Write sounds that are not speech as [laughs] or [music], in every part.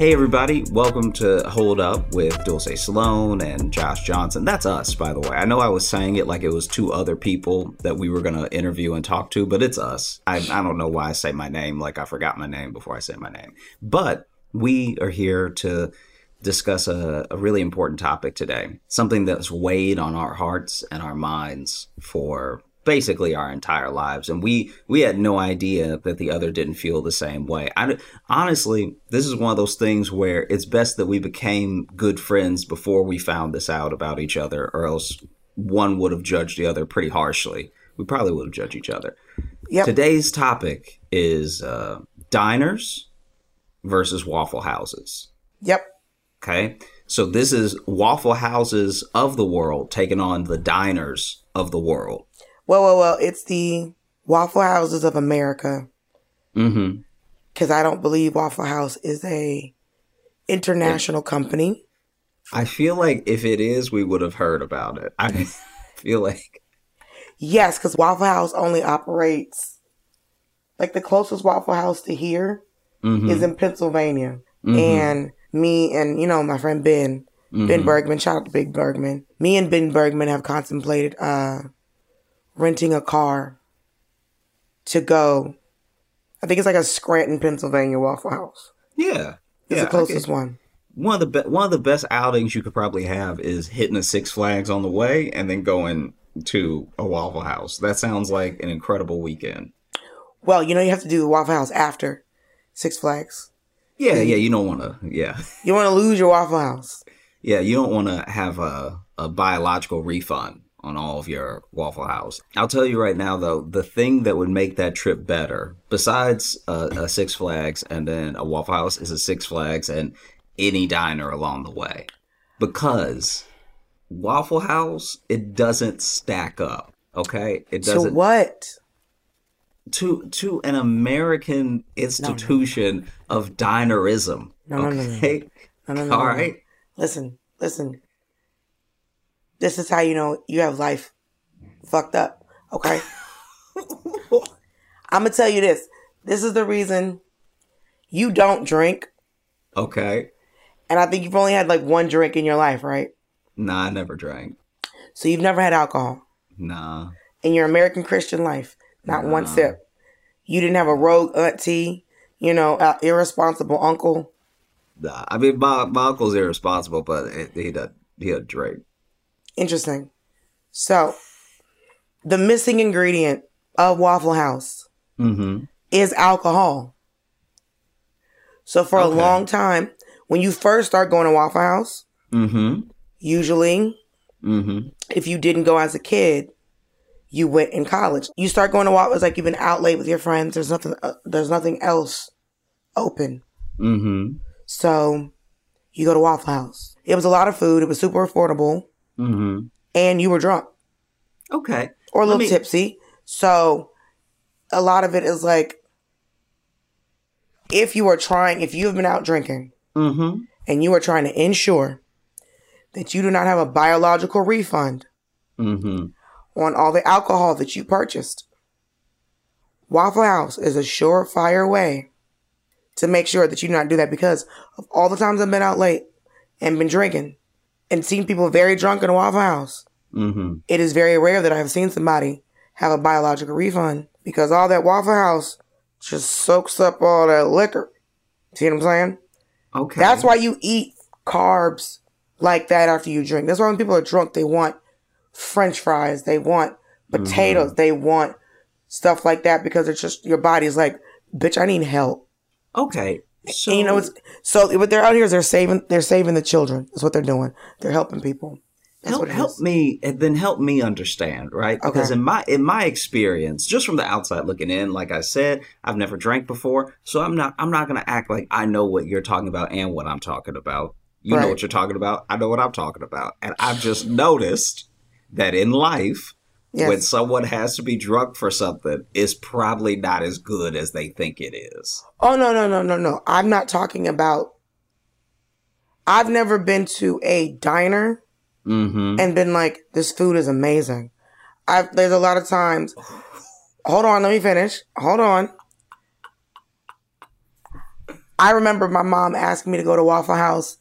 Hey everybody, welcome to Hold Up with Dulcé Sloan and Josh Johnson. That's us, by the way. I know I was saying it like it was two other people that we were going to interview and talk to, but it's us. I, I don't know why I say my name like I forgot my name before I say my name. But we are here to discuss a, a really important topic today, something that's weighed on our hearts and our minds for basically our entire lives and we we had no idea that the other didn't feel the same way. I, honestly this is one of those things where it's best that we became good friends before we found this out about each other or else one would have judged the other pretty harshly. We probably would have judged each other. Yep. today's topic is uh, diners versus waffle houses. Yep. Okay? So this is waffle houses of the world taking on the diners of the world well, well, well, it's the Waffle Houses of America. Mm-hmm. Because I don't believe Waffle House is a international company. I feel like if it is, we would have heard about it. I [laughs] feel like. Yes, because Waffle House only operates. Like the closest Waffle House to here mm-hmm. is in Pennsylvania. Mm-hmm. And me and, you know, my friend Ben, Ben mm-hmm. Bergman, shout out to Big Bergman. Me and Ben Bergman have contemplated uh renting a car to go. I think it's like a Scranton, Pennsylvania Waffle House. Yeah, it's yeah, the closest one. One of the be- one of the best outings you could probably have is hitting a Six Flags on the way and then going to a Waffle House. That sounds like an incredible weekend. Well, you know you have to do the Waffle House after Six Flags. Yeah, yeah, you don't want to. Yeah, you want to lose your Waffle House. Yeah, you don't want to have a a biological refund on all of your Waffle House. I'll tell you right now, though, the thing that would make that trip better, besides a, a Six Flags and then a Waffle House, is a Six Flags and any diner along the way. Because Waffle House, it doesn't stack up. Okay, it doesn't. To what? To to an American institution no, no. of dinerism. No, okay? no, no, no, no. All right. Listen, listen. This is how you know you have life fucked up. Okay. [laughs] I'm gonna tell you this. This is the reason you don't drink. Okay. And I think you've only had like one drink in your life, right? Nah, I never drank. So you've never had alcohol? Nah. In your American Christian life, not nah. one sip. You didn't have a rogue auntie, you know, uh, irresponsible uncle. Nah, I mean my, my uncle's irresponsible, but he, he does he does drink. Interesting. So, the missing ingredient of Waffle House mm-hmm. is alcohol. So, for okay. a long time, when you first start going to Waffle House, mm-hmm. usually, mm-hmm. if you didn't go as a kid, you went in college. You start going to Waffle House like you've been out late with your friends. There's nothing. Uh, there's nothing else open. Mm-hmm. So, you go to Waffle House. It was a lot of food. It was super affordable mm-hmm. and you were drunk. Okay. Or a little me... tipsy. So a lot of it is like if you are trying, if you have been out drinking mm-hmm. and you are trying to ensure that you do not have a biological refund mm-hmm. on all the alcohol that you purchased, Waffle House is a surefire way to make sure that you do not do that because of all the times I've been out late and been drinking and seen people very drunk in a Waffle House. Mm-hmm. It is very rare that I have seen somebody have a biological refund because all that Waffle House just soaks up all that liquor. See what I'm saying? Okay. That's why you eat carbs like that after you drink. That's why when people are drunk, they want French fries, they want potatoes, mm-hmm. they want stuff like that because it's just your body's like, bitch, I need help. Okay. So, you know, it's, so what they're out here is they're saving they're saving the children. That's what they're doing. They're helping people. That's help help me and then help me understand right because in my in my experience just from the outside looking in like i said i've never drank before so i'm not i'm not going to act like i know what you're talking about and what i'm talking about you know what you're talking about i know what i'm talking about and i've just noticed that in life Yes. when someone has to be drunk for something it's probably not as good as they think it is Oh no no no no no! I'm not talking about. I've never been to a diner mm-hmm and been like, "This food is amazing." I've there's a lot of times. Hold on, let me finish. Hold on. I remember my mom asking me to go to Waffle House,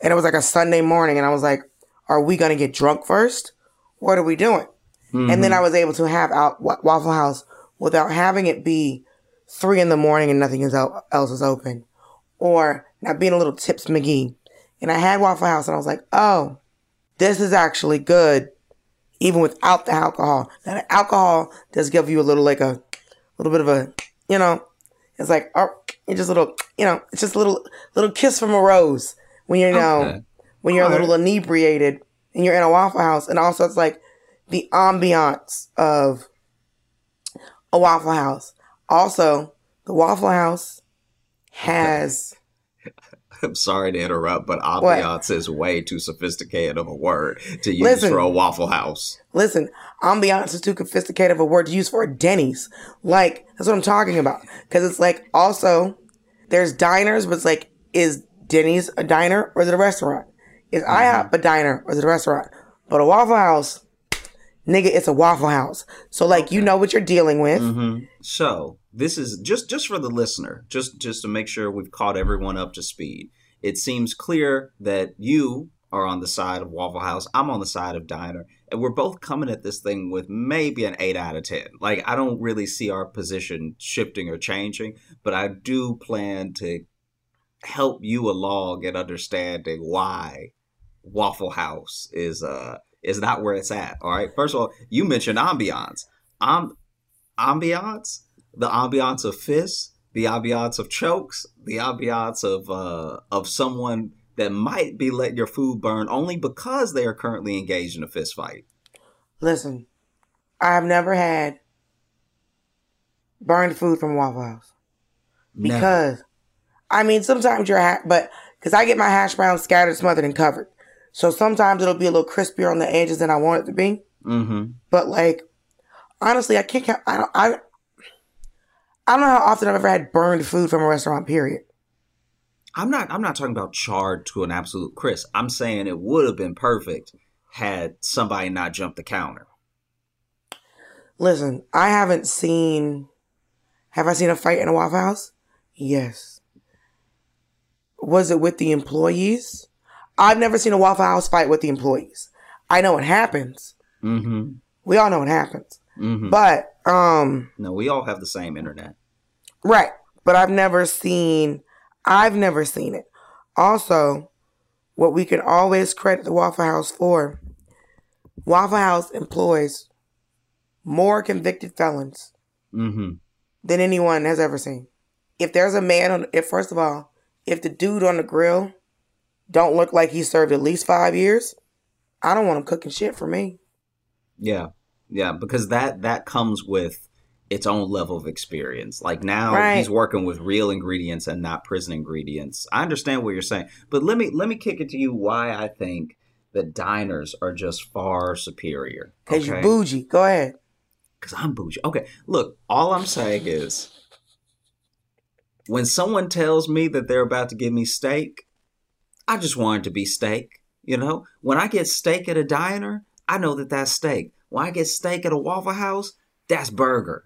and it was like a Sunday morning, and I was like, "Are we gonna get drunk first? What are we doing?" And then mm-hmm. I was able to have out Wa- Waffle House without having it be three in the morning and nothing is el- else is open, or not being a little tips McGee. And I had Waffle House, and I was like, "Oh, this is actually good, even without the alcohol." Now the alcohol does give you a little like a little bit of a, you know, it's like oh, it's just a little, you know, it's just a little little kiss from a rose when you're know Okay. when you're a little inebriated and you're in a Waffle House, and also it's like the ambiance of a Waffle House. Also, the Waffle House has [laughs] I'm sorry to interrupt, but ambiance is way too sophisticated of a word to use Listen. for a Waffle House. listen. Ambiance is too sophisticated of a word to use for a Denny's. Like that's what I'm talking about. Because it's like also there's diners, but it's like is Denny's a diner or is it a restaurant? Is mm-hmm. IHOP a diner or is it a restaurant? But a Waffle House, nigga, it's a Waffle House. So like you know what you're dealing with. Mm-hmm. So this is just just for the listener, just just to make sure we've caught everyone up to speed. It seems clear that you are on the side of Waffle House. I'm on the side of Diner, and we're both coming at this thing with maybe an eight out of ten. Like I don't really see our position shifting or changing, but I do plan to help you along in understanding why Waffle House is uh is not where it's at. All right. First of all, you mentioned ambiance. Um, ambiance, the ambiance of fists, the ambiance of chokes, the ambiance of uh of someone that might be letting your food burn only because they are currently engaged in a fist fight. Listen, I've never had burned food from Waffle House Never. because I mean sometimes you're ha- but because I get my hash browns scattered, smothered, and covered, so sometimes it'll be a little crispier on the edges than I want it to be. Mm-hmm. But like honestly, I can't count. I don't. I I don't know how often I've ever had burned food from a restaurant. Period. I'm not I'm not talking about charred to an absolute crisp. I'm saying it would have been perfect had somebody not jumped the counter. Listen, I haven't seen. Have I seen a fight in a Waffle House? Yes. Was it with the employees? I've never seen a Waffle House fight with the employees. I know it happens. Mm-hmm. We all know it happens. Mm-hmm. But um No, we all have the same internet. right, but I've never seen I've never seen it. Also, what we can always credit the Waffle House for, Waffle House employs more convicted felons Mm-hmm. than anyone has ever seen. If there's a man on, if first of all, if the dude on the grill don't look like he served at least five years, I don't want him cooking shit for me. Yeah, yeah, because that that comes with its own level of experience. Like now Right. he's working with real ingredients and not prison ingredients. I understand what you're saying, but let me let me kick it to you why I think that diners are just far superior. Cause you're bougie. Go ahead. Because I'm bougie. Okay, look, all I'm saying is when someone tells me that they're about to give me steak, I just wanted to be steak. You know, when I get steak at a diner, I know that that's steak. When I get steak at a Waffle House, that's burger.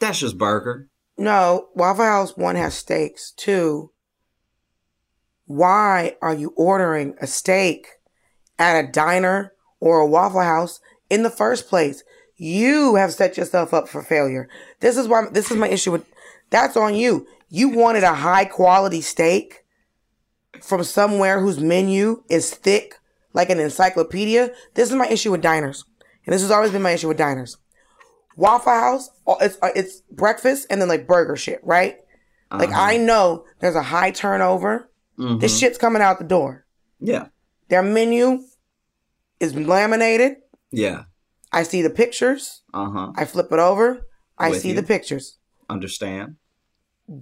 That's just burger. No, Waffle House one has steaks. Two, why are you ordering a steak at a diner or a Waffle House in the first place? You have set yourself up for failure. This is why this is my issue with that's on you. You wanted a high quality steak from somewhere whose menu is thick like an encyclopedia. This is my issue with diners. And this has always been my issue with diners. Waffle House, uh, it's uh, it's breakfast and then like burger shit, right? Like Uh-huh. I know there's a high turnover. Mhm. This shit's coming out the door. Yeah. Their menu is laminated. Yeah. I see the pictures. Uh huh. I flip it over. I With see you. the pictures. Understand?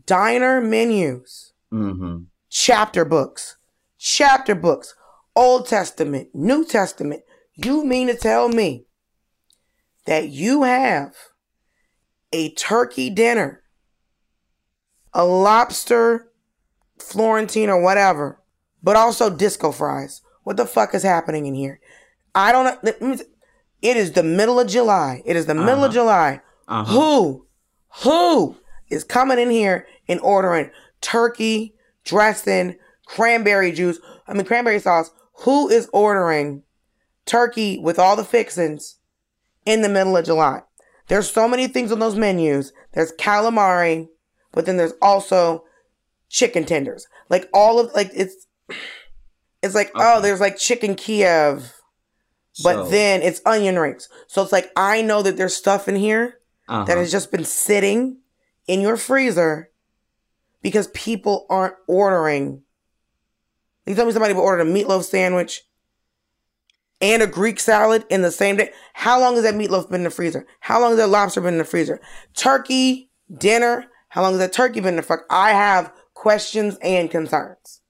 Diner menus, Mm-hmm. Chapter books, chapter books, Old Testament, New Testament. You mean to tell me that you have a turkey dinner, a lobster Florentine or whatever, but also disco fries? What the fuck is happening in here? I don't know. It is the middle of July. It is the middle of Uh-huh. July. Uh-huh. Who, who is coming in here and ordering turkey, dressing, cranberry juice? I mean, cranberry sauce. Who is ordering turkey with all the fixings in the middle of July? There's so many things on those menus. There's calamari, but then there's also chicken tenders. Like all of like it's it's like oh, there's like chicken Kiev, but So, then it's onion rings. So it's like I know that there's stuff in here uh-huh. that has just been sitting in your freezer because people aren't ordering. You tell me somebody would order a meatloaf sandwich and a Greek salad in the same day. How long has that meatloaf been in the freezer? How long has that lobster been in the freezer? Turkey dinner. How long has that turkey been in the fuck? I have questions and concerns.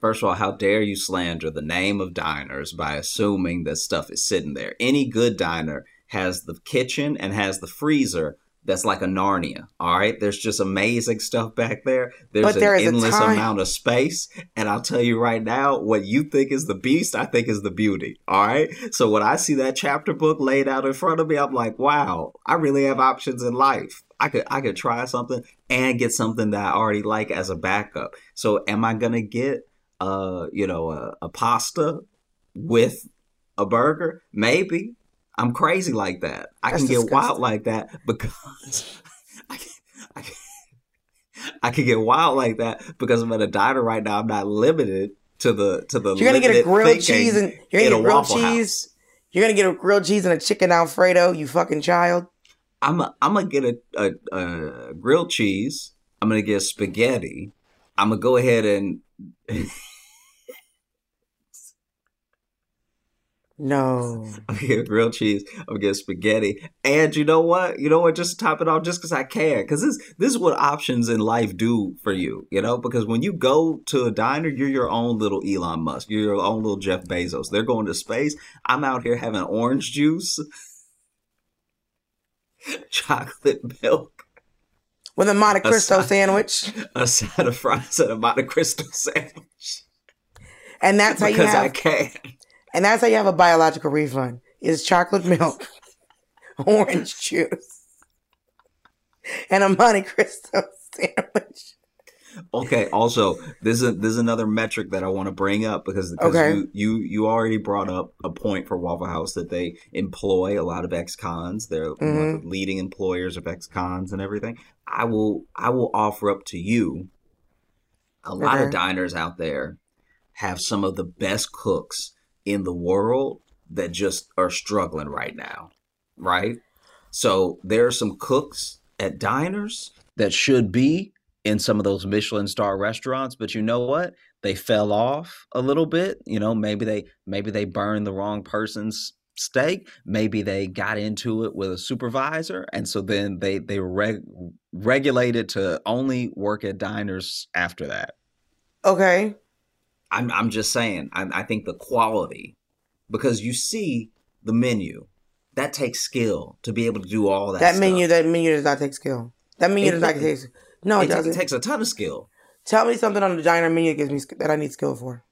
First of all, how dare you slander the name of diners by assuming that stuff is sitting there? Any good diner has the kitchen and has the freezer that's like a Narnia. All right, there's just amazing stuff back there. There's there an endless amount of space, and I'll tell you right now, what you think is the beast, I think is the beauty. All right, so when I see that chapter book laid out in front of me, I'm like, wow, I really have options in life. I could I could try something and get something that I already like as a backup. So am I gonna get uh you know a, a pasta with a burger? Maybe. I'm crazy like that. I That's can get wild like that because [laughs] I can, I can I can get wild like that because I'm at a diner right now. I'm not limited to the to the. You're gonna get a grilled cheese and you're gonna a get grilled Waffle House. cheese. You're gonna get a grilled cheese and a chicken alfredo. You fucking child. I'm a, I'm gonna get a, a, a grilled cheese. I'm gonna get spaghetti. I'm gonna go ahead and [laughs] No. [laughs] I'm gonna grilled cheese. I'm gonna spaghetti. And you know what? You know what? Just to top it off, just because I can, because this this is what options in life do for you. You know, because when you go to a diner, you're your own little Elon Musk. You're your own little Jeff Bezos. They're going to space. I'm out here having orange juice, [laughs] chocolate milk. With a Monte Cristo Aside- sandwich. a side of fries and a Monte Cristo [laughs] sandwich And that's how you because I have can. And that's how you have a biological refund. Is chocolate milk, [laughs] orange juice, and a Monte Cristo sandwich. Okay. Also, this is this is another metric that I want to bring up because, because Okay. you, you you already brought up a point for Waffle House that they employ a lot of ex-cons. They're Mm-hmm. of the leading employers of ex-cons and everything. I will I will offer up to you a lot of diners out there have some of the best cooks in the world that just are struggling right now, right? So there are some cooks at diners that should be in some of those Michelin star restaurants, but you know what? They fell off a little bit. You know, maybe they maybe they burned the wrong person's steak. Maybe they got into it with a supervisor, and so then they they reg- regulated to only work at diners after that. Okay. I'm I'm just saying. I, I think the quality, because you see the menu, that takes skill to be able to do all that. That stuff. many that menu does not take skill. That menu It- does not take. No, it, it, doesn't. it takes a ton of skill. Tell me something on the diner menu that gives me that I need skill for.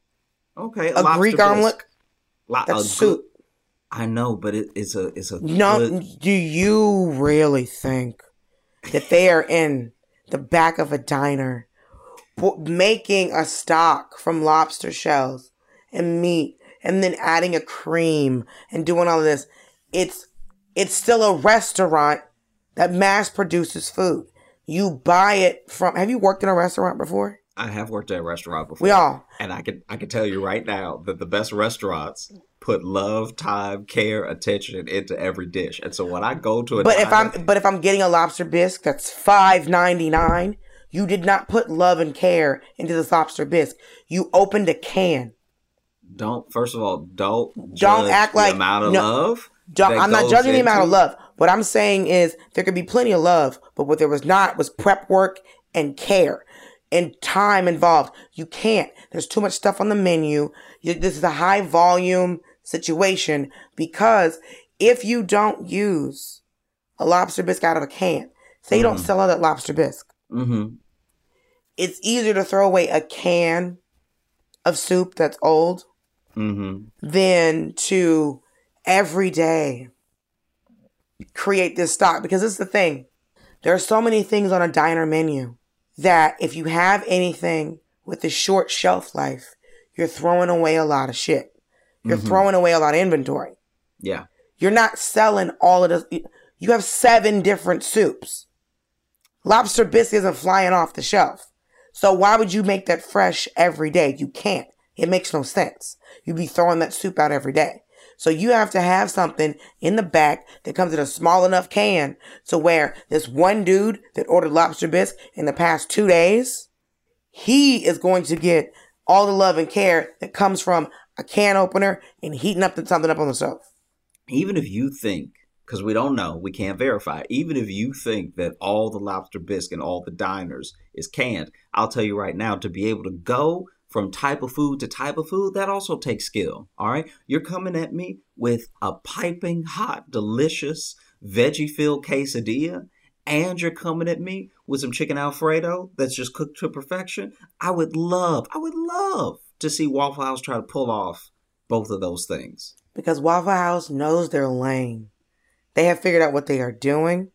Okay, A lobster Greek omelet. Lo- That's a soup. good- I know, but it, it's a it's a No, good- do you really think that they are in the back of a diner making a stock from lobster shells and meat and then adding a cream and doing all of this? It's it's still a restaurant that mass produces food. You buy it from. Have you worked in a restaurant before? I have worked at a restaurant before. We all. and I can I can tell you right now that the best restaurants put love, time, care, attention into every dish. And so when I go to a But if I'm but if I'm getting a lobster bisque that's five ninety nine, you did not put love and care into this lobster bisque. You opened a can. Don't first of all, don't Don't judge act the like- amount of no, love. I'm not judging the amount of love. What I'm saying is there could be plenty of love, but what there was not was prep work and care and time involved. You can't. There's too much stuff on the menu. You, this is a high volume situation because if you don't use a lobster bisque out of a can, say you don't mm. sell out that lobster bisque, Mm-hmm. it's easier to throw away a can of soup that's old Mm-hmm. than to every day create this stock because this is the thing. There are so many things on a diner menu that if you have anything with a short shelf life, you're throwing away a lot of shit. You're throwing away a lot of inventory. Yeah. You're not selling all of this. You have seven different soups. Lobster bisque isn't flying off the shelf. So why would you make that fresh every day? You can't. It makes no sense. You'd be throwing that soup out every day. So you have to have something in the back that comes in a small enough can to where this one dude that ordered lobster bisque in the past two days, he is going to get all the love and care that comes from a can opener and heating up something up on the stove. Even if you think, because we don't know, we can't verify. Even if you think that all the lobster bisque and all the diners is canned, I'll tell you right now to be able to go from type of food to type of food, that also takes skill. All right. You're coming at me with a piping hot, delicious veggie filled quesadilla, and you're coming at me with some chicken Alfredo that's just cooked to perfection. I would love, I would love to see Waffle House try to pull off both of those things. because Waffle House knows their lane. They have figured out what they are doing.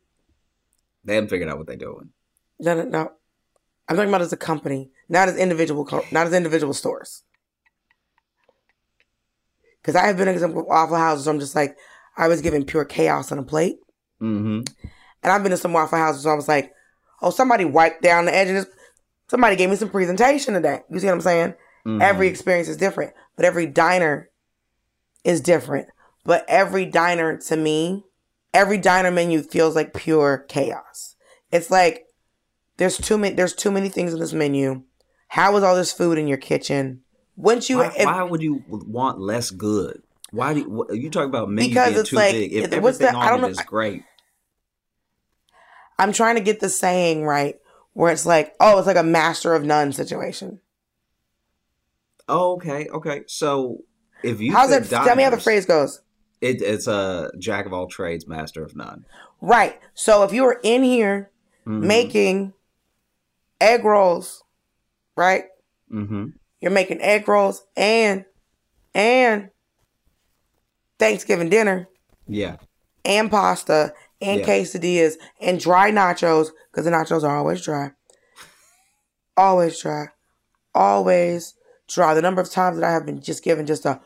They haven't figured out what they're doing. No, no, no. I'm talking about as a company, not as individual, co- not as individual stores. Because I have been in some Waffle Houses. I'm just like, I was given pure chaos on a plate, Mm-hmm. and I've been to some Waffle Houses. where I was like, oh, somebody wiped down the edge of this. Somebody gave me some presentation today. You see what I'm saying? Mm-hmm. Every experience is different, but every diner is different. But every diner to me, every diner menu feels like pure chaos. It's like there's too many there's too many things in this menu. How is all this food in your kitchen? Once you Why, if- why would you want less good? Why do you, what, you talk about menu Because being it's too like- big? If what's everything the- I don't on know- it is great, I'm trying to get the saying right where it's like, oh, it's like a master of none situation. oh, okay, okay. So if you How's that? Tell me how the phrase goes. It, it's a jack of all trades, master of none. Right. So if you were in here Mhm. making egg rolls, right? Mm-hmm. You're making egg rolls and and Thanksgiving dinner Yeah. and pasta and Yeah. quesadillas and dry nachos because the nachos are always dry. Always dry. Always dry. The number of times that I have been just given just a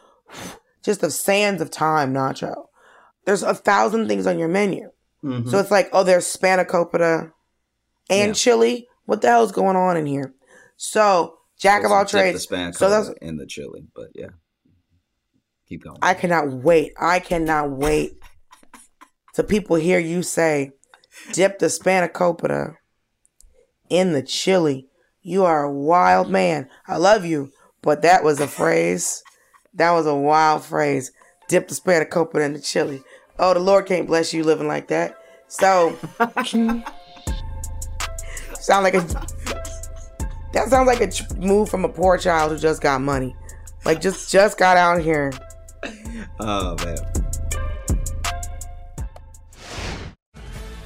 just the sands of time nacho. There's a thousand things on your menu. Mhm. So it's like, oh, there's spanakopita and Yeah. chili. What the hell's going on in here? So, jack of all the trades. So that's in the chili, but yeah. Keep going. I cannot wait. I cannot wait to people hear you say, dip the spanakopita in the chili. You are a wild man. I love you, but that was a phrase. That was a wild phrase. Dip the spanakopita in the chili. Oh, the Lord can't bless you living like that. So, [laughs] sound like a that sounds like a move from a poor child who just got money, like just just got out here. oh man.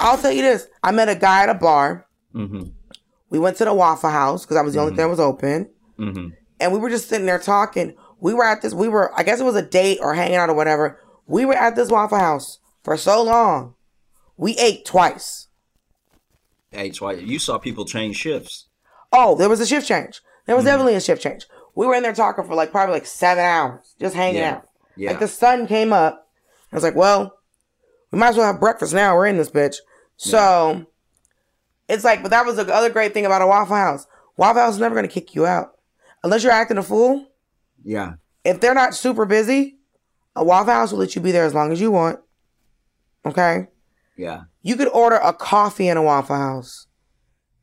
I'll tell you this: I met a guy at a bar. Mm-hmm. We went to the Waffle House because I was the only thing that was open, Mm-hmm. and we were just sitting there talking. We were at this. We were, I guess it was a date or hanging out or whatever. We were at this Waffle House for so long. We ate twice. Hey, why you saw people change shifts. Oh, there was a shift change. There was definitely a shift change. we were in there talking for like probably like seven hours, just hanging Yeah. out. Yeah. Like the sun came up. I was like, well, we might as well have breakfast now. We're in this bitch. So it's like, but that was the other great thing about a Waffle House. Waffle House is never going to kick you out unless you're acting a fool. yeah. If they're not super busy, a Waffle House will let you be there as long as you want. Okay. Yeah. You could order a coffee in a Waffle House.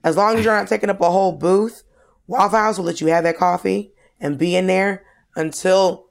As long as you're not taking up a whole booth, Waffle House will let you have that coffee and be in there until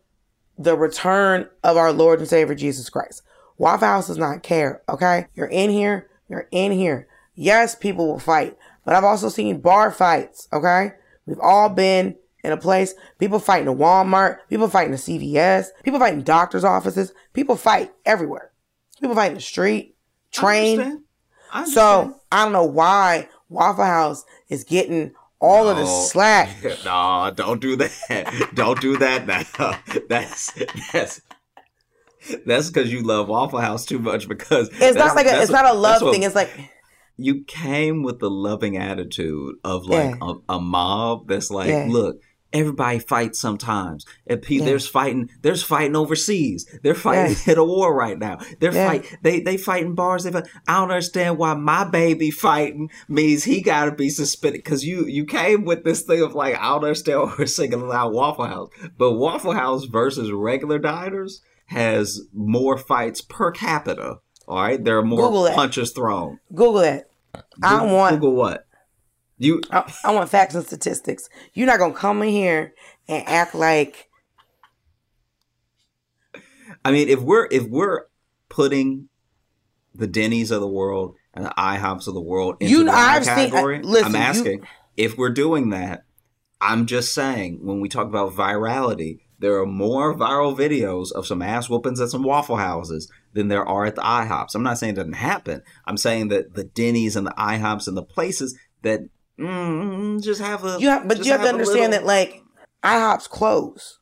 the return of our Lord and Savior Jesus Christ. Waffle House does not care, okay? You're in here, you're in here. Yes, people will fight, but I've also seen bar fights, okay? We've all been in a place, people fighting at Walmart, people fighting at CVS, people fighting doctor's offices, people fight everywhere. People fight in the street, train. understand. I understand. So I don't know why Waffle House is getting all of the slack. [laughs] no, don't do that. [laughs] don't do that now. [laughs] That's that's [laughs] that's because you love Waffle House too much. Because It's not like a, it's not a love what- thing. It's like you came with the loving attitude of like Yeah. a, a mob that's like, Yeah. look, everybody fights sometimes. And Yeah. there's fighting, there's fighting overseas. They're fighting in a war right now. They're Yeah. fight, they they fighting bars. They uh, fight. I don't understand why my baby fighting means he got to be suspended because you you came with this thing of like I don't understand why we're singing about Waffle House, but Waffle House versus regular diners has more fights per capita. All right, there are more Google it. punches thrown. Google it. I want Google what? You I, I want facts and statistics. You're not gonna come in here and act like I mean if we're if we're putting the Denny's of the world and the IHOPs of the world into You- the I've right seen- category, listen, I'm you- asking if we're doing that, I'm just saying when we talk about virality, there are more viral videos of some ass whoopings at some Waffle Houses than there are at the IHOPs. I'm not saying it doesn't happen. I'm saying that the Denny's and the IHOPs and the places that mm, just have a you have, but you have to understand little- that like IHOP's close,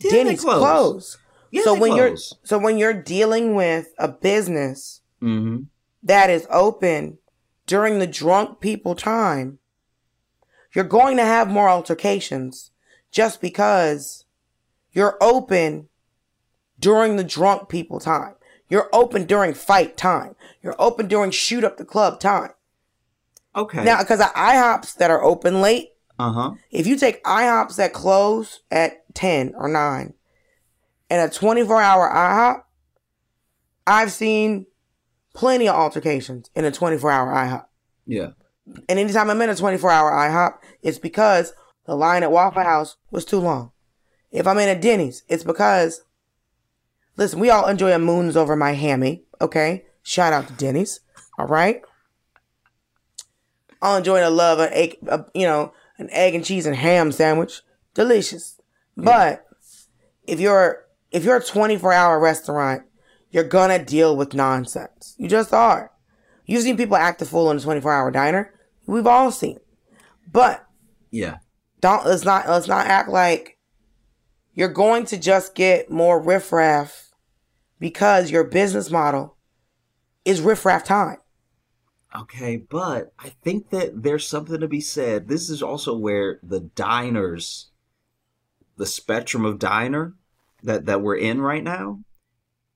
Yeah, Denny's close. close. Yeah, so when close. you're so when you're dealing with a business Mhm. that is open during the drunk people time, you're going to have more altercations just because you're open during the drunk people time. You're open during fight time. You're open during shoot up the club time. okay. Now, because of IHOPs that are open late, uh huh. if you take IHOPs that close at 10 or 9 and a 24 hour IHOP, I've seen plenty of altercations in a 24 hour IHOP. Yeah. And anytime I'm in a 24 hour IHOP, it's because the line at Waffle House was too long. If I'm in a Denny's, it's because, listen, we all enjoy a moons over my hammy, okay? Shout out to Denny's, all right? I'll enjoy the love of, egg, uh, you know, an egg and cheese and ham sandwich. Delicious. But if you're, if you're a 24 hour restaurant, you're gonna deal with nonsense. You just are. You've seen people act a fool in a 24 hour diner. We've all seen. it. But Yeah. don't let's not let's not act like you're going to just get more riffraff because your business model is riffraff time. Okay, but I think that there's something to be said. This is also where the diners, the spectrum of diner that that we're in right now,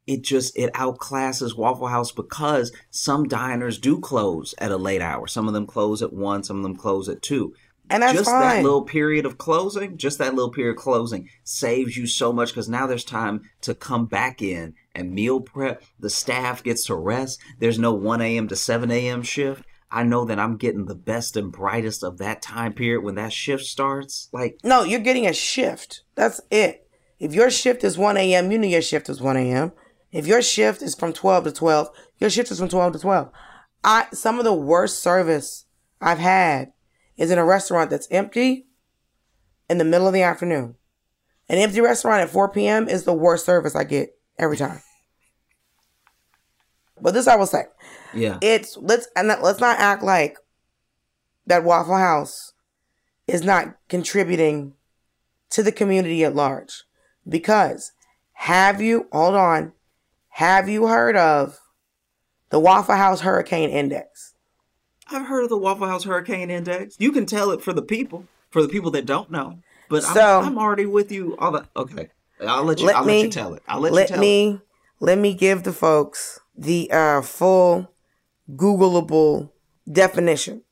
it just it outclasses Waffle House because some diners do close at a late hour. Some of them close at one, some of them close at two. And that's just that little period of closing, just that little period of closing saves you so much because now there's time to come back in and meal prep. The staff gets to rest. There's no 1 a.m. to 7 a.m. shift. I know that I'm getting the best and brightest of that time period when that shift starts. Like, No, you're getting a shift. That's it. If your shift is 1 a.m., you know your shift is 1 a.m. If your shift is from 12 to 12, your shift is from 12 to 12. I some of the worst service I've had is in a restaurant that's empty in the middle of the afternoon. An empty restaurant at 4 p.m. is the worst service I get every time. But this I will say yeah, it's let's and let's not act like that Waffle House is not contributing to the community at large. Because have you hold on, have you heard of the Waffle House Hurricane Index? I've heard of the Waffle House Hurricane Index. You can tell it for the people, for the people that don't know. But So- I'm, I'm already with you. All the okay. I'll let you. Let I'll me- let you tell it. I'll let, let you tell me it. let me give the folks the uh, full Googleable definition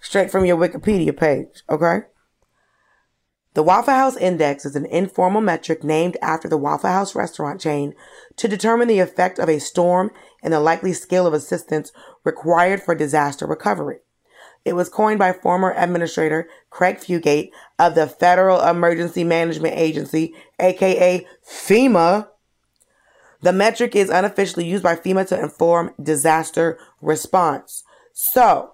straight from your Wikipedia page. Okay. The Waffle House Index is an informal metric named after the Waffle House restaurant chain to determine the effect of a storm and the likely scale of assistance required for disaster recovery. It was coined by former Administrator Craig Fugate of the Federal Emergency Management Agency, aka FEMA. The metric is unofficially used by FEMA to inform disaster response. So,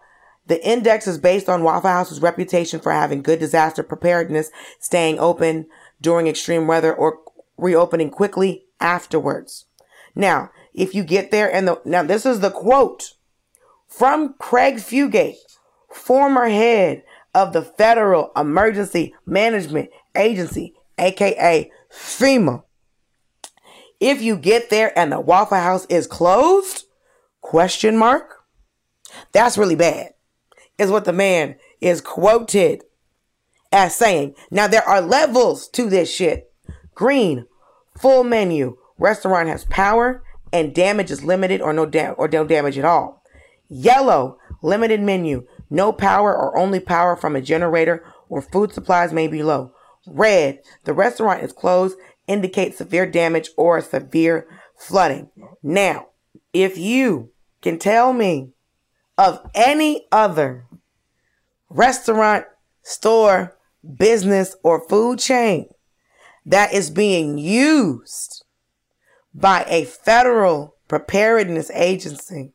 the index is based on Waffle House's reputation for having good disaster preparedness, staying open during extreme weather, or reopening quickly afterwards. Now, if you get there and the, now this is the quote from Craig Fugate, former head of the Federal Emergency Management Agency, aka FEMA. If you get there and the Waffle House is closed, question mark, that's really bad, is what the man is quoted as saying. Now there are levels to this shit. Green, full menu, restaurant has power and damage is limited or no dam- or no damage at all. Yellow, limited menu, no power or only power from a generator or food supplies may be low. Red, the restaurant is closed, indicates severe damage or severe flooding. Now, if you can tell me of any other restaurant, store, business, or food chain that is being used by a federal preparedness agency,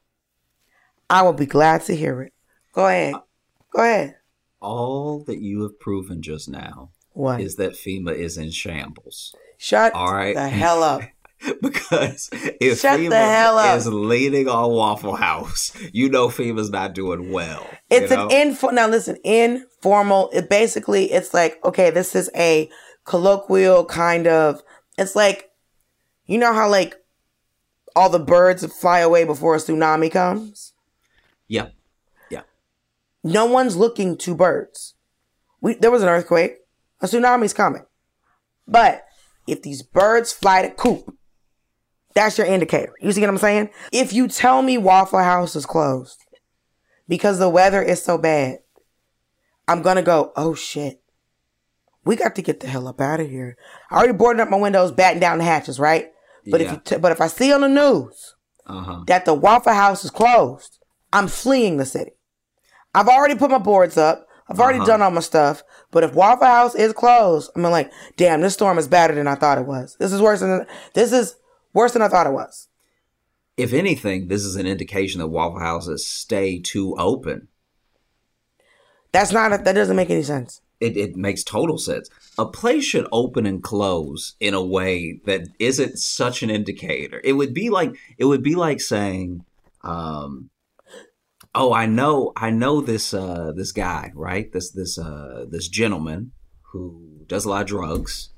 I will be glad to hear it. Go ahead. Uh, Go ahead. All that you have proven just now What? is that FEMA is in shambles. Shut All right. the hell up. [laughs] because if Shut FEMA is leaning on Waffle House, you know FEMA's not doing well. It's you know? an info. Now listen, informal. It basically, it's like okay, this is a colloquial kind of. It's like, you know how like all the birds fly away before a tsunami comes. Yeah, yeah. No one's looking to birds. We there was an earthquake, a tsunami's coming, but if these birds fly to coop, that's your indicator. You see what I'm saying? If you tell me Waffle House is closed because the weather is so bad, I'm gonna go, oh shit. We got to get the hell up out of here. I already boarded up my windows, batting down the hatches, right? But if you t- but if I see on the news Uh huh. that the Waffle House is closed, I'm fleeing the city. I've already put my boards up. I've already Uh-huh. done all my stuff. But if Waffle House is closed, I'm like, damn, this storm is badder than I thought it was. This is worse than this is worse than I thought it was. If anything, this is an indication that Waffle Houses stay too open. That's not a, that doesn't make any sense. It, it makes total sense. A place should open and close in a way that isn't such an indicator. It would be like it would be like saying, um, "Oh, I know, I know this uh, this guy, right? This this uh, this gentleman who does a lot of drugs.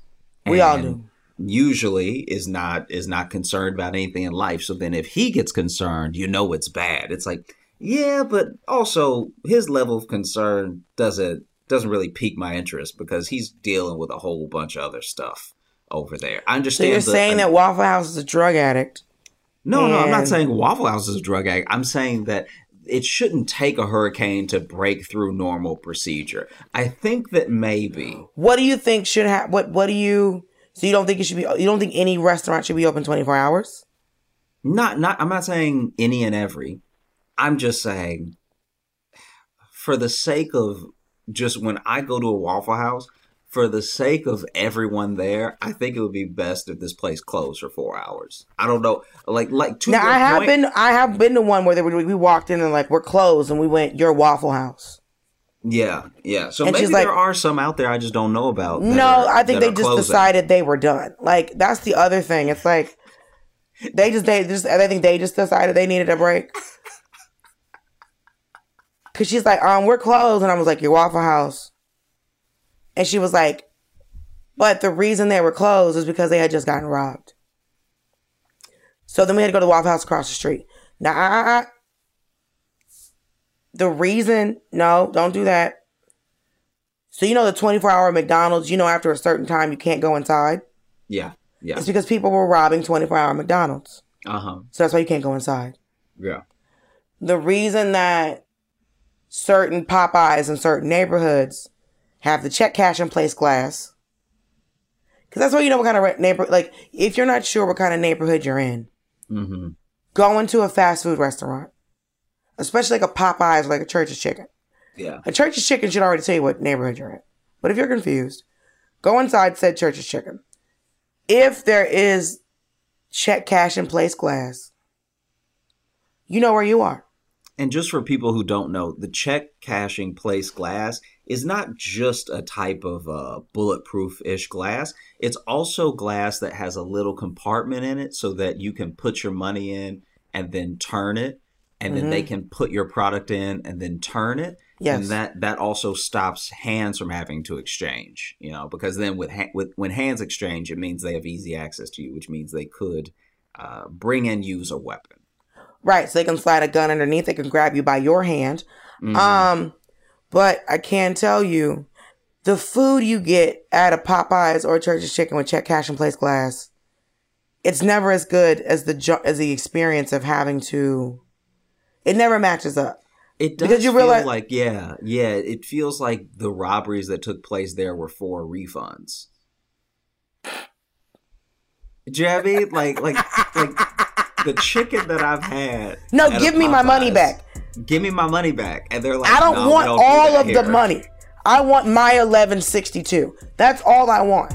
We all do. Usually is not is not concerned about anything in life. So then, if he gets concerned, you know it's bad. It's like, yeah, but also his level of concern doesn't doesn't really pique my interest because he's dealing with a whole bunch of other stuff over there. I So understand. you're the- saying I- that Waffle House is a drug addict. no, no, I'm not saying Waffle House is a drug addict. I'm saying that it shouldn't take a hurricane to break through normal procedure. I think that maybe What do you think should have? What What do you? So you don't think it should be? You don't think any restaurant should be open 24 hours? not not I'm not saying any and every. I'm just saying for the sake of just when I go to a Waffle House, for the sake of everyone there, I think it would be best if this place closed for four hours. I don't know, like like to Now I have point- been I have been to one where they were, we walked in and like we're closed and we went your Waffle House. Yeah, yeah. So And maybe like- there are some out there I just don't know about. No, are- I think they just closing. decided they were done. Like that's the other thing. It's like they just they just I think they just decided they needed a break. [laughs] Cause she's like, um, we're closed, and I was like, your Waffle House, and she was like, but the reason they were closed is because they had just gotten robbed. So then we had to go to the Waffle House across the street. Now, I, I, the reason, no, don't do that. So you know the 24 hour McDonald's, you know after a certain time you can't go inside? Yeah. Yeah. It's because people were robbing 24 hour McDonald's. Uh huh. So that's why you can't go inside. Yeah. The reason that certain Popeyes in certain neighborhoods have the check cash in place glass, because that's why you know what kind of neighbor, like, if you're not sure what kind of neighborhood you're in, Mm-hmm. go into a fast food restaurant, especially like a Popeyes or like a Church's Chicken. Yeah. A Church's Chicken should already tell you what neighborhood you're in. But if you're confused, go inside said Church's Chicken. If there is check cash in place glass, you know where you are. And just for people who don't know, the check cashing place glass is not just a type of uh, bulletproof ish glass. It's also glass that has a little compartment in it so that you can put your money in and then turn it. And then they can put your product in and then turn it. Yes. And that, that also stops hands from having to exchange, you know, because then with, ha- with when hands exchange, it means they have easy access to you, which means they could uh, bring and use a weapon. Right, so they can slide a gun underneath. They can grab you by your hand. Mhm. Um, but I can tell you, the food you get at a Popeyes or a Church's Chicken with check cash and place glass, it's never as good as the as the experience of having to. It never matches up. It does Because you feel realize- like yeah, yeah. It feels like the robberies that took place there were for refunds. Jabby, like like like the chicken that I've had. No, give me my money back. Give me my money back, and they're like, I don't "No, want do all that of the money. I want my eleven sixty two. That's all I want.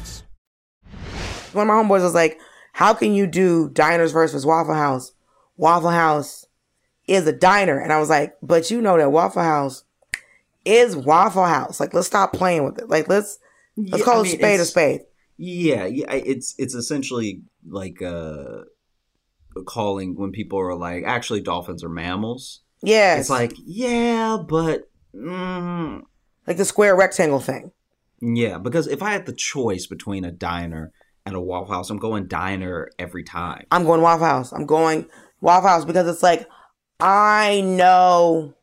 One of my homeboys was like, "How can you do diners versus Waffle House? Waffle House is a diner," and I was like, "But you know that Waffle House is Waffle House. Like, let's stop playing with it. Like, let's let's Yeah, call I mean, spade a spade." Yeah, yeah. It's it's essentially like uh calling when people are like, actually, dolphins are mammals. Yeah. It's like, yeah, but. Mm, like the square rectangle thing. Yeah, because if I had the choice between a diner and a Waffle House, I'm going diner every time. I'm going Waffle House. I'm going Waffle House because it's like I know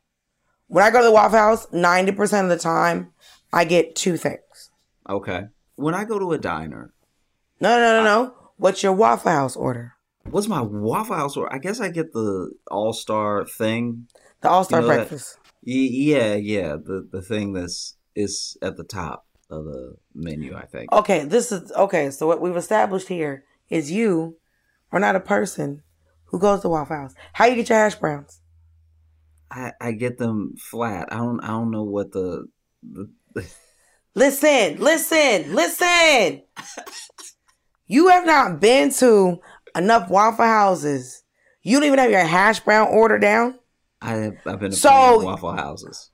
when I go to the Waffle House, ninety percent of the time I get two things. Okay. When I go to a diner, No, no, no, no. What's your Waffle House order? what's my Waffle House order? I guess I get the All Star thing. The All Star You know breakfast. Y- yeah, yeah, the the thing that's is at the top of the menu. I think. Okay, this is okay. So what we've established here is you are not a person who goes to Waffle House. How you get your hash browns? I I get them flat. I don't I don't know what the, the [laughs] Listen, listen, listen. you have not been to enough Waffle Houses. You don't even have your hash brown order down. I I've been to So- Waffle Houses.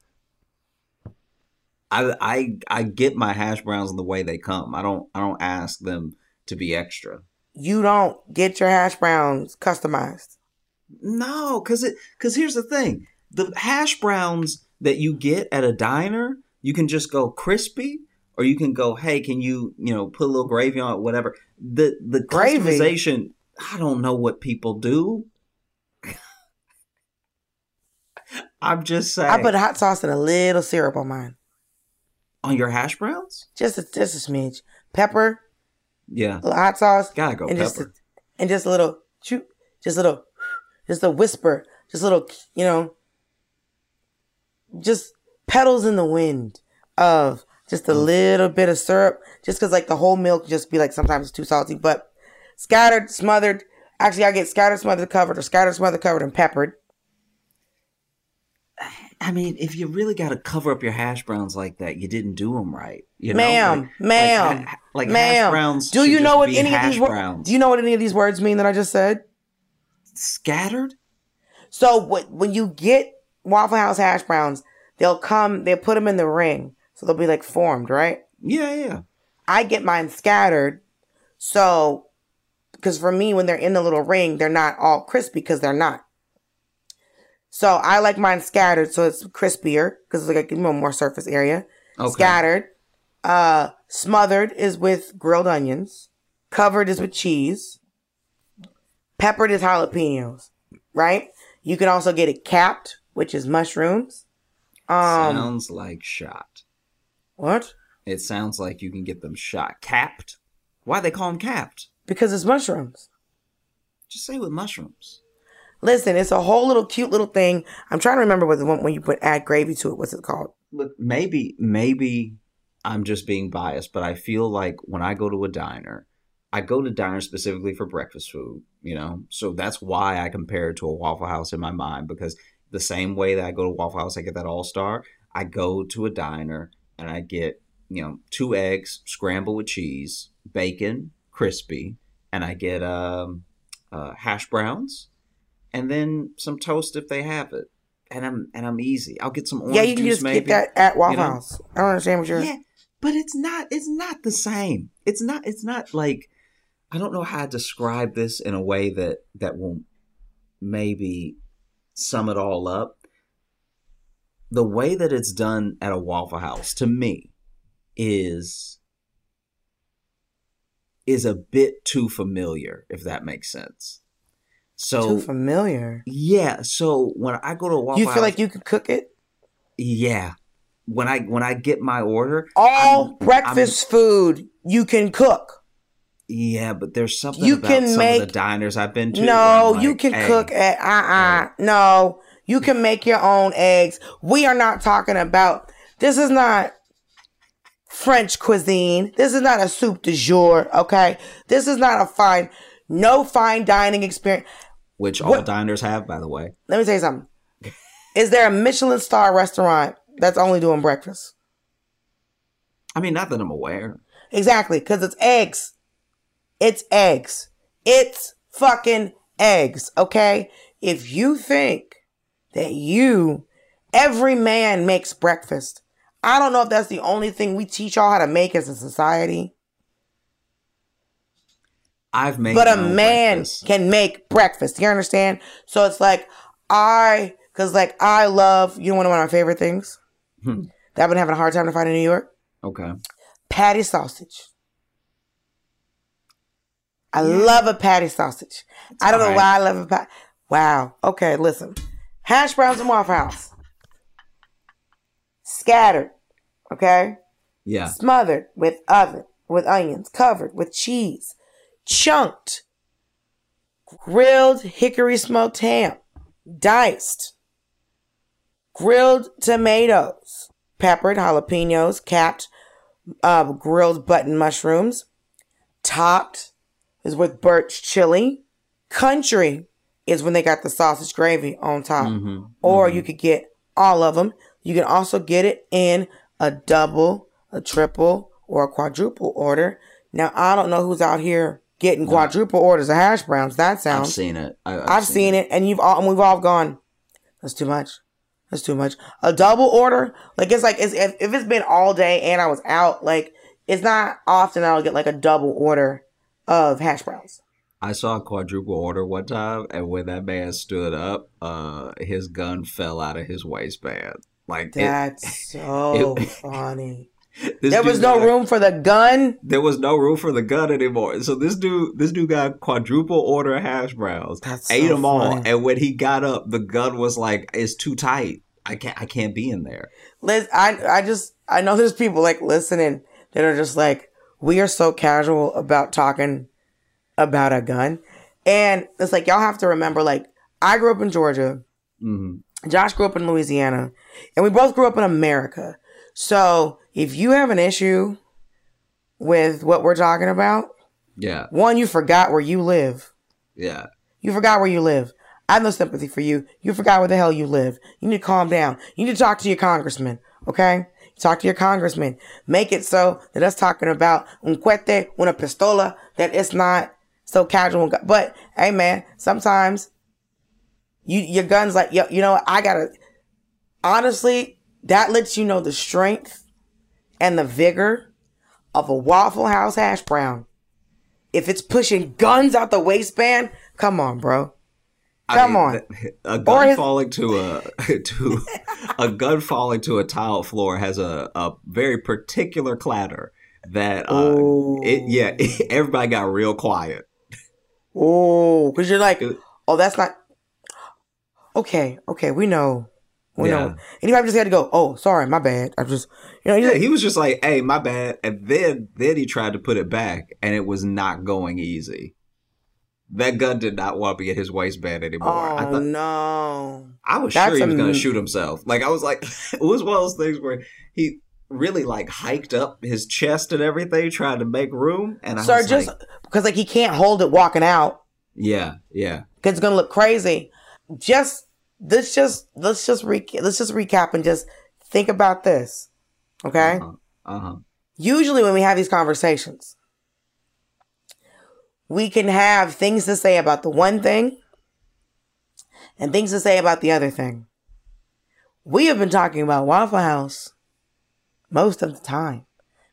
I I I get my hash browns in the way they come. I don't I don't ask them to be extra. You don't get your hash browns customized. No, cuz it cuz here's the thing. The hash browns that you get at a diner, you can just go crispy or you can go, "Hey, can you, you know, put a little gravy on it, whatever." The the Gravy? customization, I don't know what people do. [laughs] I'm just saying. I put hot sauce and a little syrup on mine. On your hash browns? Just a, just a smidge. Pepper, Yeah. hot sauce, Gotta go and just a, and just a little just a little, just a whisper, just a little, you know, just petals in the wind of just a Mm. little bit of syrup, just because like the whole milk just be like sometimes too salty, but scattered, smothered. Actually, I get scattered, smothered, covered, or scattered, smothered, covered, and peppered. I mean, if you really got to cover up your hash browns like that, you didn't do them right. You know? ma'am, Like- ma'am, like, ha- like ma'am. hash browns. do you know what any of these words? Do you know what any of these words mean that I just said? scattered? So what, when you get Waffle House hash browns, they'll come, they'll put them in the ring. So they'll be like formed, right? Yeah, yeah. I get mine scattered. So, because for me, when they're in the little ring, they're not all crispy because they're not. So I like mine scattered so it's crispier because it's like a more surface area. Okay. Scattered. Uh, smothered is with grilled onions. Covered is with cheese. Peppered is jalapenos, right? You can also get it capped, which is mushrooms. Um, sounds like shot. what? It sounds like you can get them shot. Capped? Why they call them capped? Because it's mushrooms. Just say with mushrooms. Listen, it's a whole little cute little thing. I'm trying to remember what the one when you put add gravy to it. What's it called? Look, maybe, maybe I'm just being biased, but I feel like when I go to a diner, I go to diners specifically for breakfast food, you know? So that's why I compare it to a Waffle House in my mind because the same way that I go to Waffle House, I get that All Star, I go to a diner and I get, you know, two eggs scrambled with cheese, bacon, crispy, and I get um, uh, hash browns and then some toast if they have it. And I'm and I'm easy. I'll get some orange juice. yeah, you can juice just maybe. get that at Waffle know? House. I don't understand what you're. Yeah, but it's not. It's not the same. It's not. It's not like. I don't know how to describe this in a way that that will maybe sum it all up. The way that it's done at a Waffle House to me is is a bit too familiar, if that makes sense. So Too familiar. yeah, so when I go to Waffle You feel House, like you could cook it? yeah, when I when I get my order, All I'm- breakfast food you can cook. Yeah, but there's something You about can some make- of the diners I've been to. No, I'm you can hey, cook at uh uh no. You can make your own eggs. We are not talking about this is not French cuisine. This is not a soup du jour, okay? This is not a fine no fine dining experience. which all What- diners have, by the way. Let me tell you something. [laughs] Is there a Michelin star restaurant that's only doing breakfast? I mean, not that I'm aware. Exactly, because it's eggs. It's eggs. It's fucking eggs, okay? If you think that you, every man makes breakfast, I don't know if that's the only thing we teach y'all how to make as a society, I've made, but a man breakfast. can make breakfast. You understand? So it's like, I, because like, I love, you know, one of my favorite things Hmm. that I've been having a hard time to find in New York? Okay. patty sausage. I love a patty sausage. I don't know alright. why I love a patty. Wow. Okay, listen. Hash browns and Waffle House. Scattered. Okay? Yeah. Smothered with oven, with onions, covered with cheese, chunked, grilled hickory smoked ham, diced, grilled tomatoes, peppered jalapenos, capped uh, grilled button mushrooms, topped is with Bert's Chili. Country is when they got the sausage gravy on top. Mhm, Or you could get all of them. You can also get it in a double, a triple, or a quadruple order. Now, I don't know who's out here getting quadruple orders of hash browns. That sounds. I've seen it. I, I've, I've seen it, and you've all, and we've all gone. That's too much. That's too much. A double order, like it's like it's, if, if it's been all day and I was out, like it's not often I'll get like a double order of hash browns. I saw a quadruple order one time, and when that man stood up, uh, his gun fell out of his waistband. Like it- That's [laughs] so it- funny. This There was no got- room for the gun. There was no room for the gun anymore. So this dude, this dude got quadruple order hash browns, That's ate so them all, funny. and when he got up, the gun was like, "It's too tight. I can't. I can't be in there." Liz, I I just I know there's people like listening that are just like we are so casual about talking about a gun, and it's like y'all have to remember like I grew up in Georgia, hmm Josh grew up in Louisiana, and we both grew up in America. So if you have an issue with what we're talking about, Yeah, one you forgot where you live. yeah. You forgot where you live. I have no sympathy for you. You forgot where the hell you live. You need to calm down. You need to talk to your congressman, okay? Talk to your congressman. Make it so that us talking about un cuete, una pistola, that it's not so casual. But hey, man, sometimes you your gun's like, yo, you know? I gotta. honestly, that lets you know the strength and the vigor of a Waffle House hash brown. If it's pushing guns out the waistband, come on, bro. I Come mean, on. [laughs] A gun his- falling to a [laughs] to [laughs] a gun falling to a tile floor has a, a very particular clatter that uh, it yeah everybody got real quiet. Oh, because you're like, oh, that's not. Okay, okay, we know. We Yeah. know. Anybody just had to go, oh, sorry, my bad. I'm just, you know, Yeah, you he was just like, "Hey, my bad," and then then he tried to put it back, and it was not going easy. That gun did not want to be in his waistband anymore. oh, I thought no. I was That's sure he was going to shoot himself. Like I was like, [laughs] it was one of those things where he really like hiked up his chest and everything, trying to make room. And I was just like, because, like, he can't hold it walking out yeah, yeah, because it's going to look crazy. Just, let's just, let's just, re- let's just recap and just think about this. Okay? uh huh, usually when we have these conversations, we can have things to say about the one thing and things to say about the other thing. We have been talking about Waffle House most of the time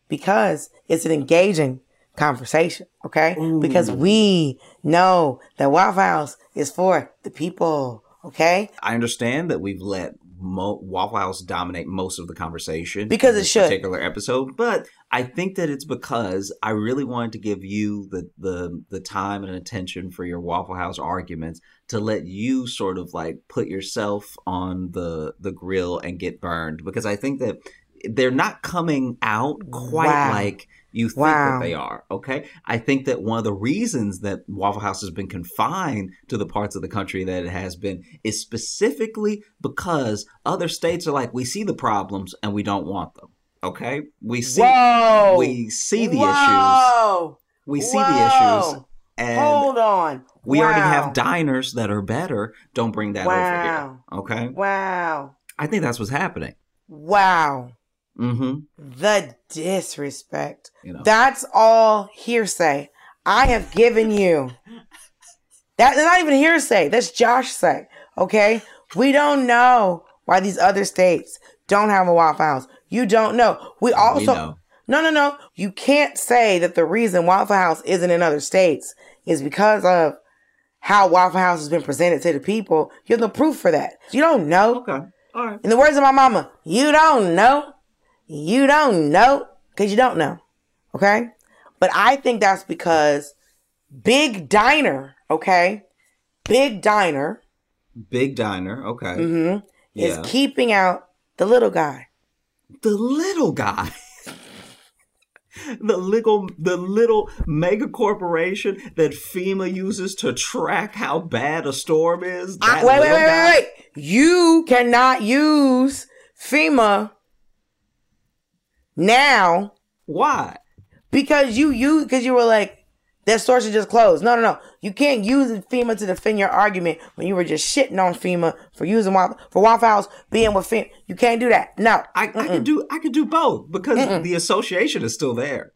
because it's an engaging conversation, okay? Because we know that Waffle House is for the people, okay? I understand that we've let Mo- Waffle House dominate most of the conversation Because in it this should. particular episode, but I think that it's because I really wanted to give you the the the time and attention for your Waffle House arguments to let you sort of like put yourself on the the grill and get burned because I think that they're not coming out quite Wow. like you think Wow. that they are. Okay. I think that one of the reasons that Waffle House has been confined to the parts of the country that it has been is specifically because other states are like, we see the problems and we don't want them. Okay. We see Whoa! we see the issues. Whoa! We see the issues. And Hold on. we already have diners that are better. Don't bring that Wow. over here. Okay. Wow. I think that's what's happening. Wow. Mm-hmm. The disrespect. You know. That's all hearsay. I have given you. That's not even hearsay. That's Josh say. Okay? We don't know why these other states don't have a Waffle House. You don't know. We also know. No, no, no. You can't say that the reason Waffle House isn't in other states is because of how Waffle House has been presented to the people. You have no proof for that. You don't know. okay. All right. In the words of my mama, you don't know. You don't know because you don't know. Okay? But I think that's because Big Diner, okay? Big Diner Big diner. Okay. mhm, Yeah. is keeping out the little guy. the little guy. the little the little mega corporation that FEMA uses to track how bad a storm is. I- wait, wait, wait, guy? wait, wait. You cannot use FEMA now Why? because you you because you were like that source is just closed. No, no, no. You can't use FEMA to defend your argument when you were just shitting on FEMA for using Waffle for Waffle House being with FEMA. You can't do that. No. I, I could do I could do both because the association is still there.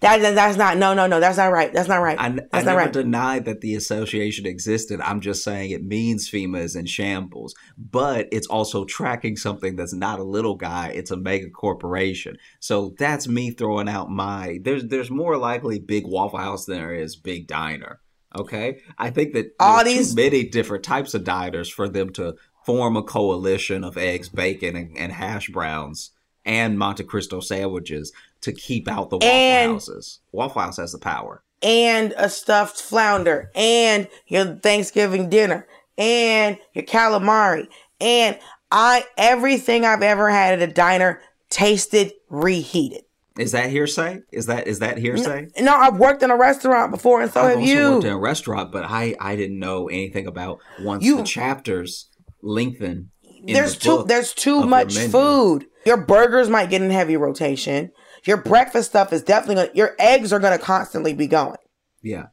That, that- that's not no no no that's not right. That's not right. I, that's I not right. denied that the association existed. I'm just saying it means FEMA is in shambles, but it's also tracking something that's not a little guy. It's a mega corporation. So that's me throwing out my. There's there's more likely big Waffle House than there is big diner. Okay, I think that All these- many different types of diners for them to form a coalition of eggs, bacon, and, and hash browns and Monte Cristo sandwiches to keep out the Waffle And- Houses. Waffle House has the power. and a stuffed flounder and your Thanksgiving dinner and your calamari and I everything I've ever had at a diner tasted reheated. Is that hearsay? Is that is that hearsay? No, I've worked in a restaurant before and so I've have also you. worked in a restaurant, but I I didn't know anything about once You- the chapters lengthen. There's the too there's too of your much food. Your burgers might get in heavy rotation. Your breakfast stuff is definitely to your eggs are going to constantly be going. Yeah,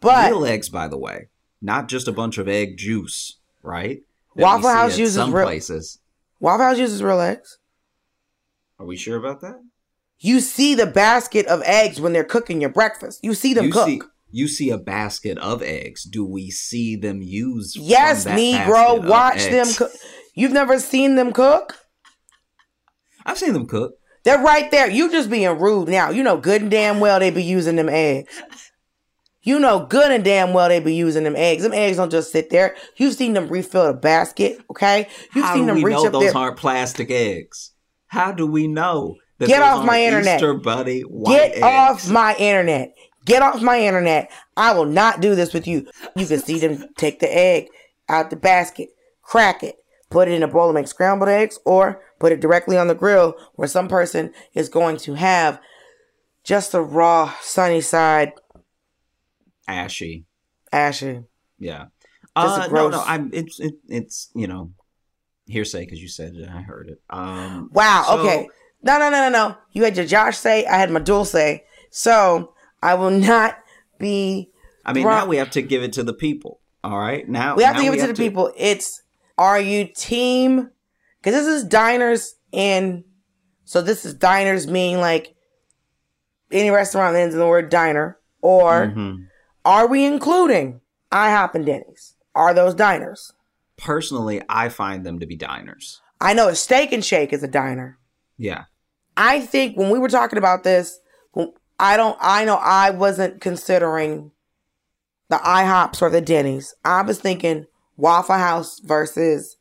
But real eggs, by the way, not just a bunch of egg juice, right? That Waffle House uses some real- places. Waffle House uses real eggs. Are we sure about that? You see the basket of eggs when they're cooking your breakfast. You see them you cook. see, you see a basket of eggs. Do we see them use? Yes, Negro, watch them? You've never seen them cook? I've seen them cook. They're right there. You just being rude now. You know good and damn well they be using them eggs. You know good and damn well they be using them eggs. Them eggs don't just sit there. You've seen them refill the basket, okay? You've How seen do them we reach know up those there. aren't plastic eggs? How do we know? That Get off my internet. Easter bunny white Get eggs? off my internet. Get off my internet. I will not do this with you. You can see them take the egg out the basket, crack it, put it in a bowl and make scrambled eggs, or put it directly on the grill where some person is going to have just a raw sunny side Ashy. ashy. Yeah. Uh, no, gross- no. I'm. It's. It, it's. You know, hearsay because you said it. and I heard it. Um. Wow. so- okay. No, no, no, no, no. You had your Josh say. I had my Dulcé say. So I will not be. I mean, Bro- now we have to give it to the people. All right. Now We have now to give it to the people. It's are you team? Because this is diners in. So this is diners meaning like any restaurant that ends in the word diner, or Mhm. are we including IHOP and Denny's? Are those diners? Personally, I find them to be diners. I know a Steak and Shake is a diner. Yeah. I think when we were talking about this, I don't. I know I wasn't considering the IHOPs or the Denny's. I was thinking Waffle House versus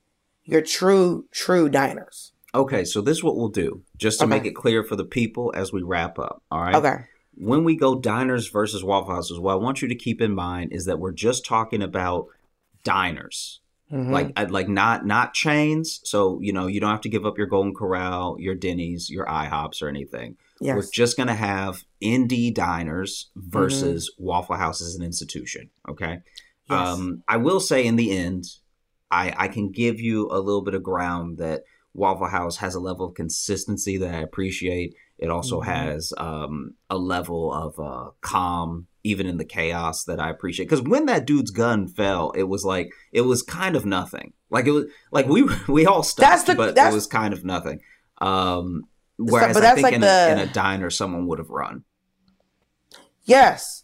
your true true diners. Okay. So this is what we'll do, just to Okay. make it clear for the people as we wrap up. All right. Okay. when we go diners versus Waffle Houses, what I want you to keep in mind is that we're just talking about diners, Mhm. like like not not chains. So you know you don't have to give up your Golden Corral, your Denny's, your IHOPs, or anything. Yes. We're just gonna have indie diners versus Waffle House as an institution. Okay. Yes. Um, I will say in the end, I I can give you a little bit of ground that Waffle House has a level of consistency that I appreciate. It also Mhm. has um, a level of uh, calm, even in the chaos, that I appreciate. Because when that dude's gun fell, it was like it was kind of nothing. Like it was like we [laughs] we all stopped, That's the- but that's- it was kind of nothing. Um, whereas but I think like in, the- a, in a diner, someone would have run. yes.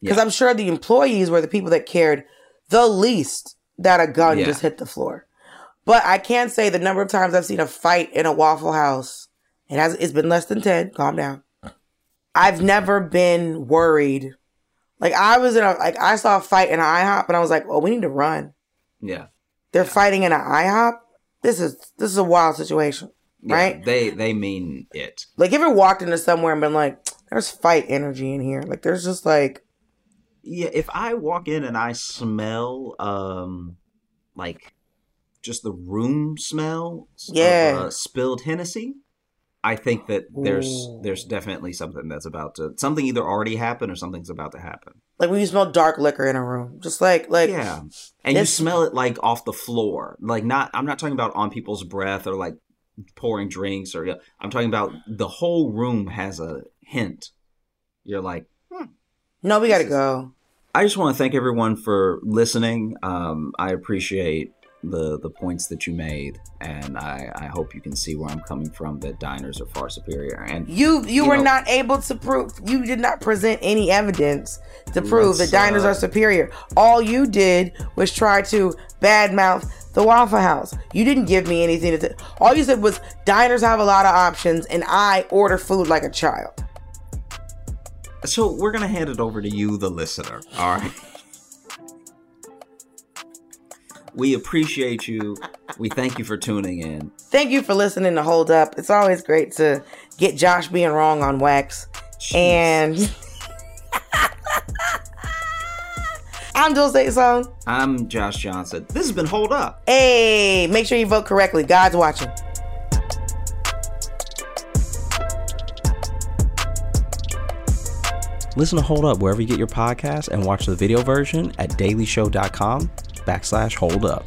Because Yeah. I'm sure the employees were the people that cared the least that a gun Yeah. just hit the floor. But I can't say the number of times I've seen a fight in a Waffle House. It has. It's been less than ten. Calm down. I've never been worried. Like I was in a like I saw a fight in an IHOP and I was like, "Oh, we need to run." Yeah. They're fighting in an IHOP. This is this is a wild situation, Yeah, right? They they mean it. Like, if you walked into somewhere and been like, "There's fight energy in here," like there's just like, Yeah, if I walk in and I smell um like just the room smell Yeah. of uh, spilled Hennessy, I think that there's Ooh. there's definitely something that's about to something either already happened or something's about to happen. like when you smell dark liquor in a room, just like like yeah. And you smell it like off the floor. Like not I'm not talking about on people's breath or like pouring drinks or I'm talking about the whole room has a hint. You're like no, we gotta go. I just want to thank everyone for listening. Um, I appreciate the the points that you made, and I, I hope you can see where I'm coming from. That diners are far superior, and You you, You were know- not able to prove. You did not present any evidence to prove that diners uh, are superior. All you did was try to badmouth the Waffle House. You didn't give me anything to. T- all you said was diners have a lot of options, and I order food like a child. So we're gonna hand it over to you, the listener. All right. We appreciate you. We thank you for tuning in. Thank you for listening to Hold Up. It's always great to get Josh being wrong on wax. And [laughs] I'm Dulcé Sloan. I'm Josh Johnson. This has been Hold Up. Hey, make sure you vote correctly. God's watching. Listen to Hold Up wherever you get your podcast and watch the video version at dailyshow.com backslash hold up.